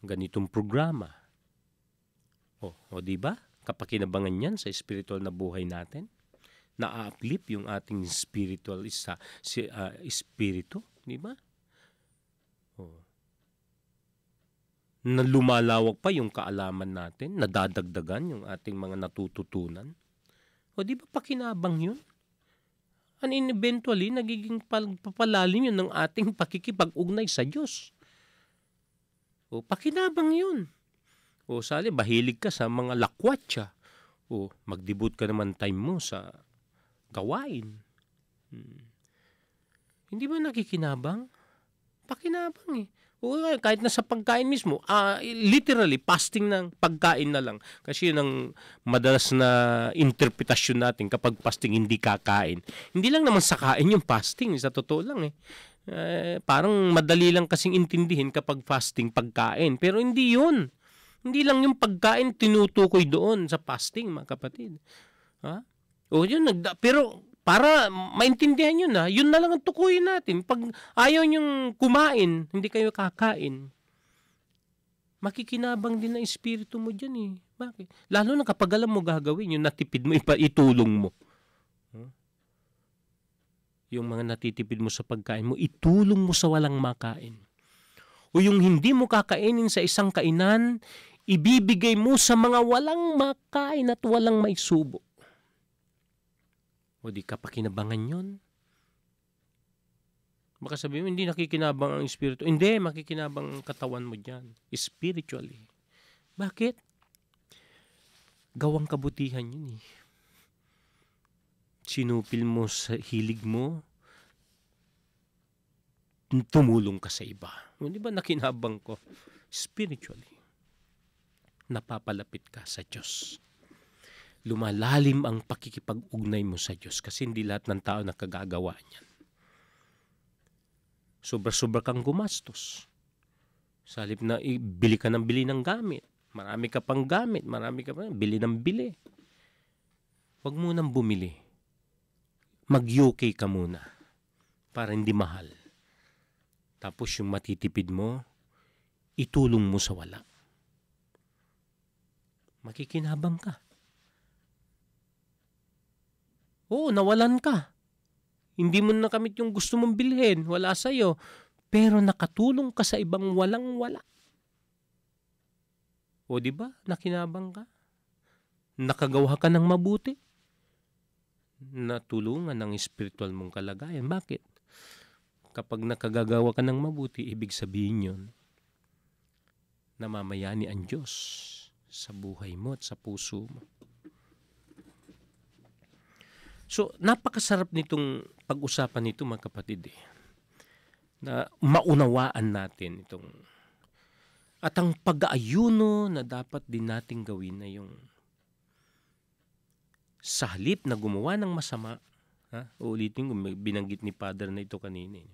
Speaker 1: ganitong programa. O, o di ba? kapakinabangan yan sa spiritual na buhay natin. Na-uplift yung ating spiritual isa, si, uh, espiritu, di ba? Na lumalawak pa yung kaalaman natin, nadadagdagan yung ating mga natututunan. O di ba pakinabang yun? And eventually, nagiging papalalim yun ng ating pakikipag-ugnay sa Diyos. O pakinabang yun. O sali, mahilig ka sa mga lakwatsa. O magdebut ka naman time mo sa gawain. Hmm. Hindi ba nakikinabang? Pakinabang eh. Kahit na sa pagkain mismo, uh, literally, fasting ng pagkain na lang. Kasi yun ang madalas na interpretasyon natin kapag fasting hindi kakain. Hindi lang naman sa kain yung fasting, sa totoo lang eh. eh parang madali lang kasing intindihin kapag fasting pagkain. Pero hindi yun. Hindi lang yung pagkain tinutukoy doon sa fasting, mga kapatid. Ha? O yun, nagda, pero para maintindihan nyo na, yun na lang ang tukuyin natin. Pag ayaw nyong kumain, hindi kayo kakain, makikinabang din ang espiritu mo dyan eh. Bakit? Lalo na kapag alam mo gagawin, yung natipid mo, itulong mo. Yung mga natitipid mo sa pagkain mo, itulong mo sa walang makain. O yung hindi mo kakainin sa isang kainan, ibibigay mo sa mga walang makain at walang may subo. O di ka pakinabangan yon. Baka sabihin mo, hindi nakikinabang ang espiritu. Hindi, makikinabang ang katawan mo dyan. Spiritually. Bakit? Gawang kabutihan yun eh. Sinupil mo sa hilig mo, tumulong ka sa iba. O, di ba nakinabang ko? Spiritually. Napapalapit ka sa Diyos lumalalim ang pakikipag-ugnay mo sa Diyos kasi hindi lahat ng tao nakagagawa niyan. Sobra-sobra kang gumastos. Sa halip na bili ka ng bili ng gamit. Marami ka pang gamit. Marami ka pang bili ng bili. Huwag mo nang bumili. Mag-UK ka muna para hindi mahal. Tapos yung matitipid mo, itulong mo sa wala. Makikinabang ka. Oo, nawalan ka. Hindi mo nakamit yung gusto mong bilhin. Wala sa'yo. Pero nakatulong ka sa ibang walang-wala. O di ba? Nakinabang ka. Nakagawa ka ng mabuti. Natulungan ng spiritual mong kalagayan. Bakit? Kapag nakagagawa ka ng mabuti, ibig sabihin yon namamayani ang Diyos sa buhay mo at sa puso mo. So, napakasarap nitong pag-usapan nito mga kapatid eh. Na maunawaan natin itong at ang pag-aayuno na dapat din nating gawin na yung sa halip na gumawa ng masama, ha? ulitin ko, binanggit ni Father na ito kanina, eh,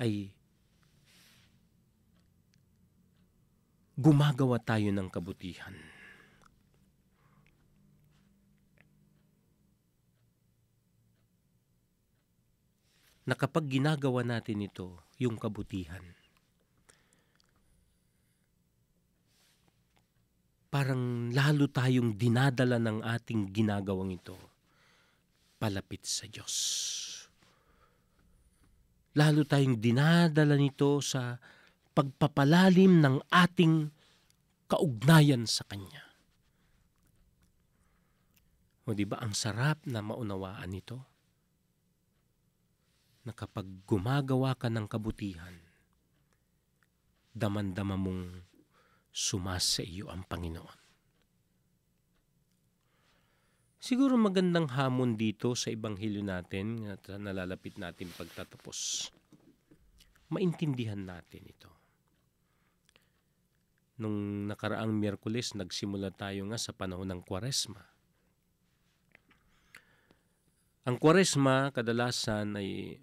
Speaker 1: ay gumagawa tayo ng kabutihan. Na kapag ginagawa natin ito, yung kabutihan, parang lalo tayong dinadala ng ating ginagawang ito palapit sa Diyos. Lalo tayong dinadala nito sa pagpapalalim ng ating kaugnayan sa Kanya. O di ba ang sarap na maunawaan ito? Na kapag gumagawa ka ng kabutihan, daman-dama mong sumas sa iyo ang Panginoon. Siguro magandang hamon dito sa Ibanghilyo natin at nalalapit natin pagtatapos. Maintindihan natin ito. Nung nakaraang Miyerkules, nagsimula tayo nga sa panahon ng Kwaresma. Ang Kwaresma kadalasan ay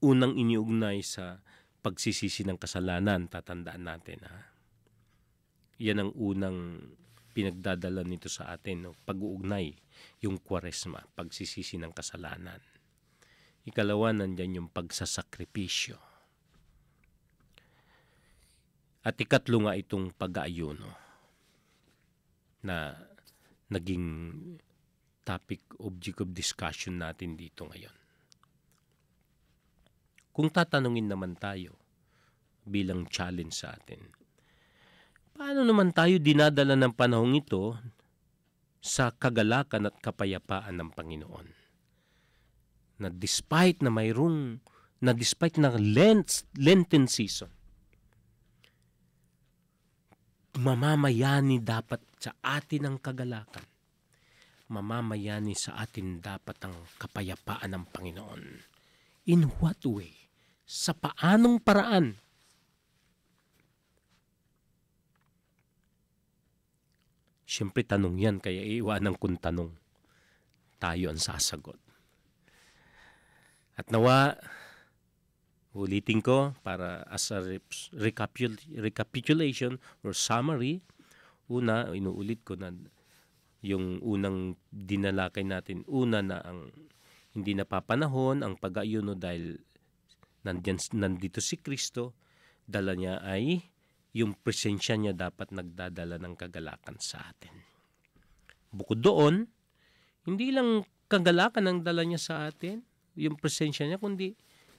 Speaker 1: unang iniugnay sa pagsisisi ng kasalanan, tatandaan natin ha. Yan ang unang pinagdadala nito sa atin, no? pag-uugnay, yung kwaresma, pagsisisi ng kasalanan. Ikalawa, nandyan yung pagsasakripisyo. At ikatlo nga itong pag-aayuno na naging topic, object of discussion natin dito ngayon. Kung tatanungin naman tayo bilang challenge sa atin, paano naman tayo dinadala ng panahong ito sa kagalakan at kapayapaan ng Panginoon? Na despite na mayroong, na despite na Lent, Lenten season, mamamayani dapat sa atin ang kagalakan. Mamamayani sa atin dapat ang kapayapaan ng Panginoon. In what way? Sa paanong paraan Siyempre tanong yan, kaya iiwanan kong tanong. Tayo ang sasagot. At nawa, ulitin ko para as a recapitulation or summary, una, inuulit ko na yung unang dinalakay natin, una na ang hindi napapanahon ang pag-ayuno dahil nandyan, nandito si Kristo, dala niya ay yung presensya niya dapat nagdadala ng kagalakan sa atin. Bukod doon, hindi lang kagalakan ang dala niya sa atin, yung presensya niya, kundi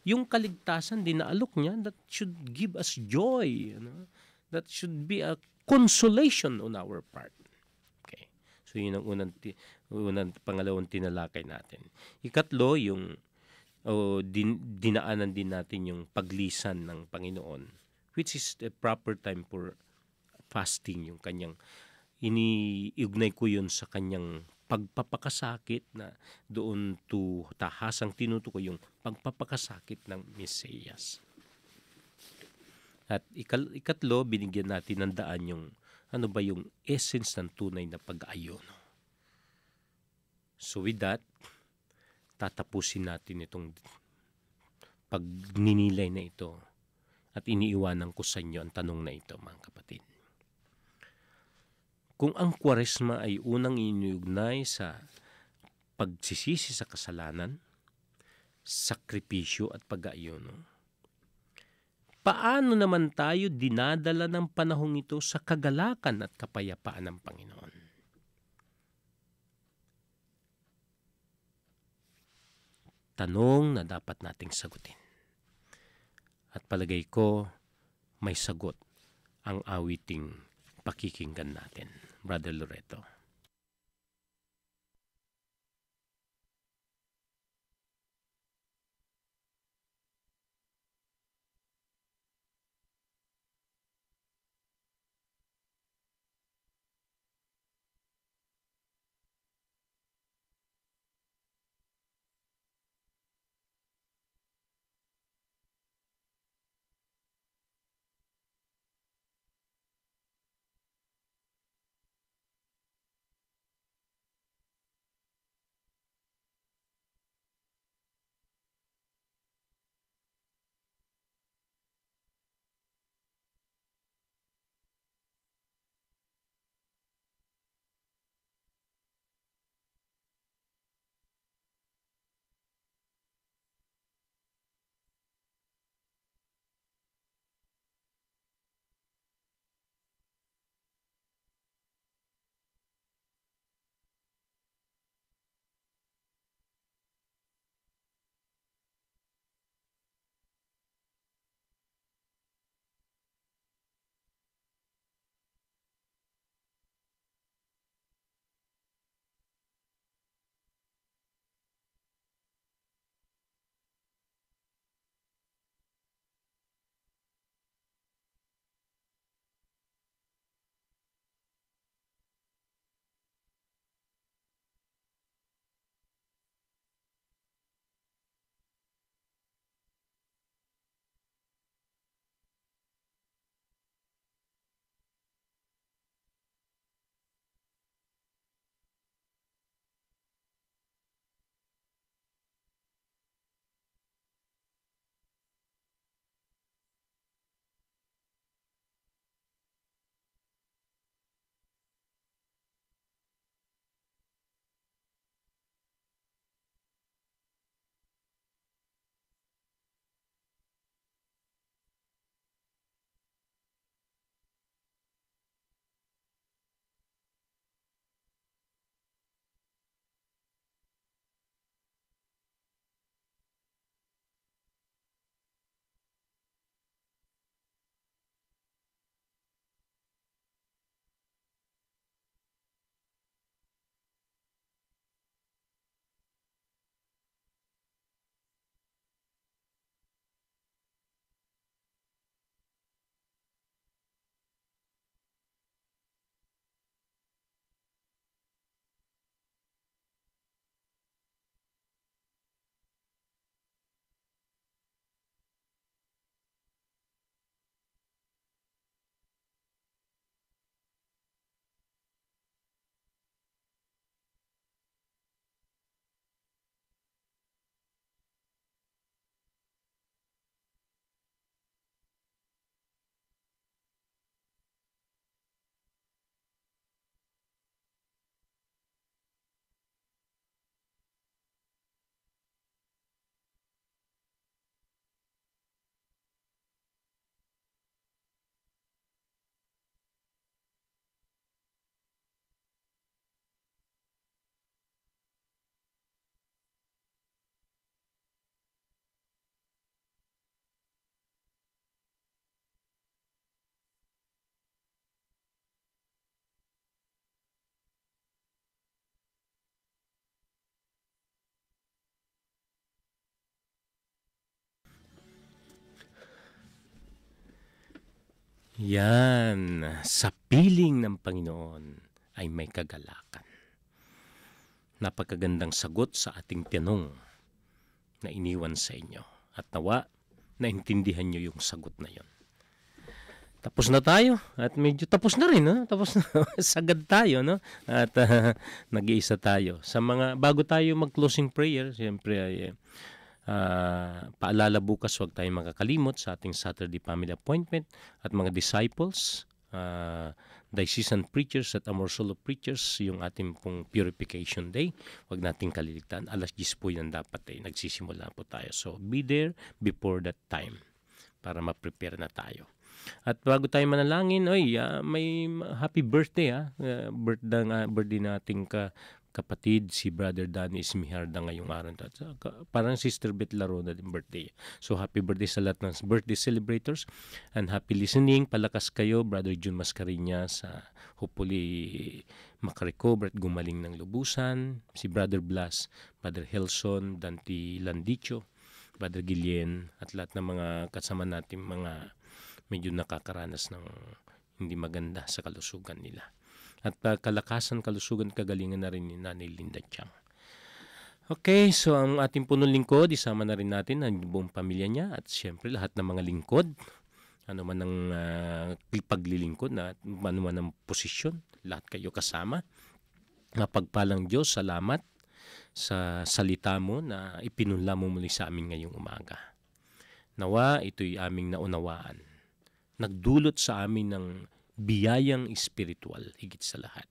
Speaker 1: yung kaligtasan din na alok niya that should give us joy. You know? That should be a consolation on our part. Okay. So yun ang unang, unang pangalawang tinalakay natin. Ikatlo, yung o din, dinaanan din natin yung paglisan ng Panginoon which is the proper time for fasting yung kanyang iniugnay ko yun sa kanyang pagpapakasakit na doon to tahasang tinutukoy yung pagpapakasakit ng Mesiyas. At ikal, ikatlo, binigyan natin ng daan yung ano ba yung essence ng tunay na pag-aayono. So with that, tatapusin natin itong pagninilay na ito at iniiwanan ko sa inyo ang tanong na ito mga kapatid. Kung ang kwaresma ay unang iniugnay sa pagsisisi sa kasalanan, sakripisyo at pag-aayono, paano naman tayo dinadala ng panahong ito sa kagalakan at kapayapaan ng Panginoon? Tanong na dapat nating sagutin. At palagay ko, may sagot ang awiting pakikinggan natin, Brother Loreto. Yan, sa piling ng Panginoon ay may kagalakan. Napakagandang sagot sa ating tanong na iniwan sa inyo. At nawa, naintindihan nyo yung sagot na yon. Tapos na tayo at medyo tapos na rin, no? Tapos na sagad tayo, no? At ah, nag-iisa tayo. Sa mga bago tayo mag-closing prayer, siyempre ay ah, paalala bukas huwag tayong makakalimot sa ating Saturday family appointment at mga disciples, uh, diocesan preachers at Amor Solo preachers, yung ating pong purification day. Huwag nating kaliligtaan. Alas 10 po yan dapat eh. Nagsisimula po tayo. So be there before that time para ma-prepare na tayo. At bago tayo manalangin, oy, ah, may happy birthday ah. Uh, birthday, nga, birthday nating ka, kapatid si Brother Danny Ismiharda ngayong araw. At, parang Sister Beth Larona din birthday. So happy birthday sa lahat ng birthday celebrators and happy listening. Palakas kayo, Brother Jun Mascarinas. Uh, hopefully makarecover at gumaling ng lubusan. Si Brother Blas, Brother Helson, Dante Landicho, Brother Gillian at lahat ng mga kasama natin mga medyo nakakaranas ng hindi maganda sa kalusugan nila. At uh, kalakasan, kalusugan, kagalingan na rin ni Nanay Linda Chang. Okay, so ang ating punong lingkod, isama na rin natin ang buong pamilya niya at siyempre lahat ng mga lingkod, ano man ang uh, paglilingkod, na, ano man ang posisyon, lahat kayo kasama. Napagpalang Diyos, salamat sa salita mo na ipinunla mo muli sa amin ngayong umaga. Nawa, ito'y aming naunawaan nagdulot sa amin ng biyayang espiritual higit sa lahat.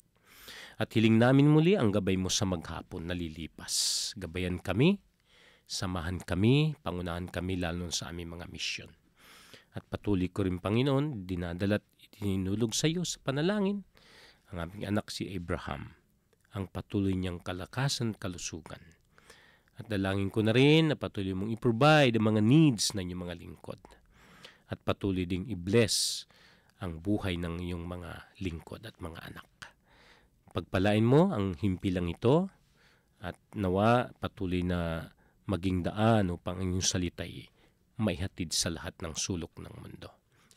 Speaker 1: At hiling namin muli ang gabay mo sa maghapon na lilipas. Gabayan kami, samahan kami, pangunahan kami lalo sa aming mga misyon. At patuloy ko rin Panginoon, dinadalat itinulog sa iyo sa panalangin ang aming anak si Abraham, ang patuloy niyang kalakasan kalusugan. At dalangin ko na rin na patuloy mong i-provide ang mga needs ng inyong mga lingkod at patuloy ding i-bless ang buhay ng iyong mga lingkod at mga anak. Pagpalain mo ang himpilang ito at nawa patuloy na maging daan upang ang iyong salita'y maihatid sa lahat ng sulok ng mundo.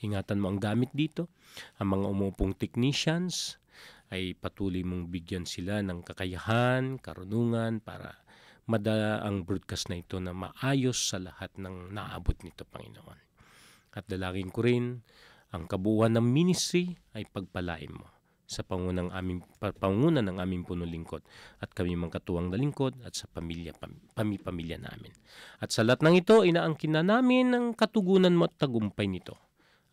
Speaker 1: Ingatan mo ang gamit dito. Ang mga umupong technicians ay patuloy mong bigyan sila ng kakayahan, karunungan para madala ang broadcast na ito na maayos sa lahat ng naabot nito, Panginoon. At dalangin ko rin ang kabuuan ng ministry ay pagpalain mo sa pangunang aming panguna ng aming punong lingkod at kami mga katuwang na lingkod at sa pamilya pami-pamilya namin. At sa lahat ng ito, inaangkin na namin ang katugunan mo at tagumpay nito.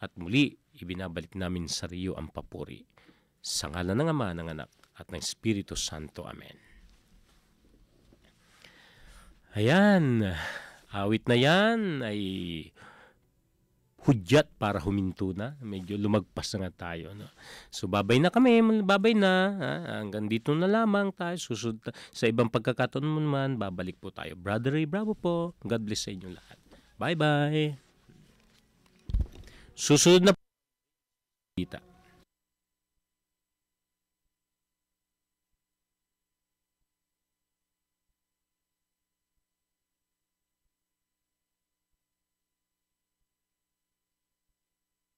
Speaker 1: At muli, ibinabalik namin sa iyo ang papuri. Sa ngalan ng Ama, ng Anak, at ng Espiritu Santo. Amen. Ayan, awit na yan ay hudyat para huminto na. Medyo lumagpas na nga tayo. No? So babay na kami, babay na. Ha? Hanggang dito na lamang tayo. Susunod sa ibang pagkakataon mo naman, babalik po tayo. Brother Ray, bravo po. God bless sa inyo lahat. Bye-bye. Susunod na po.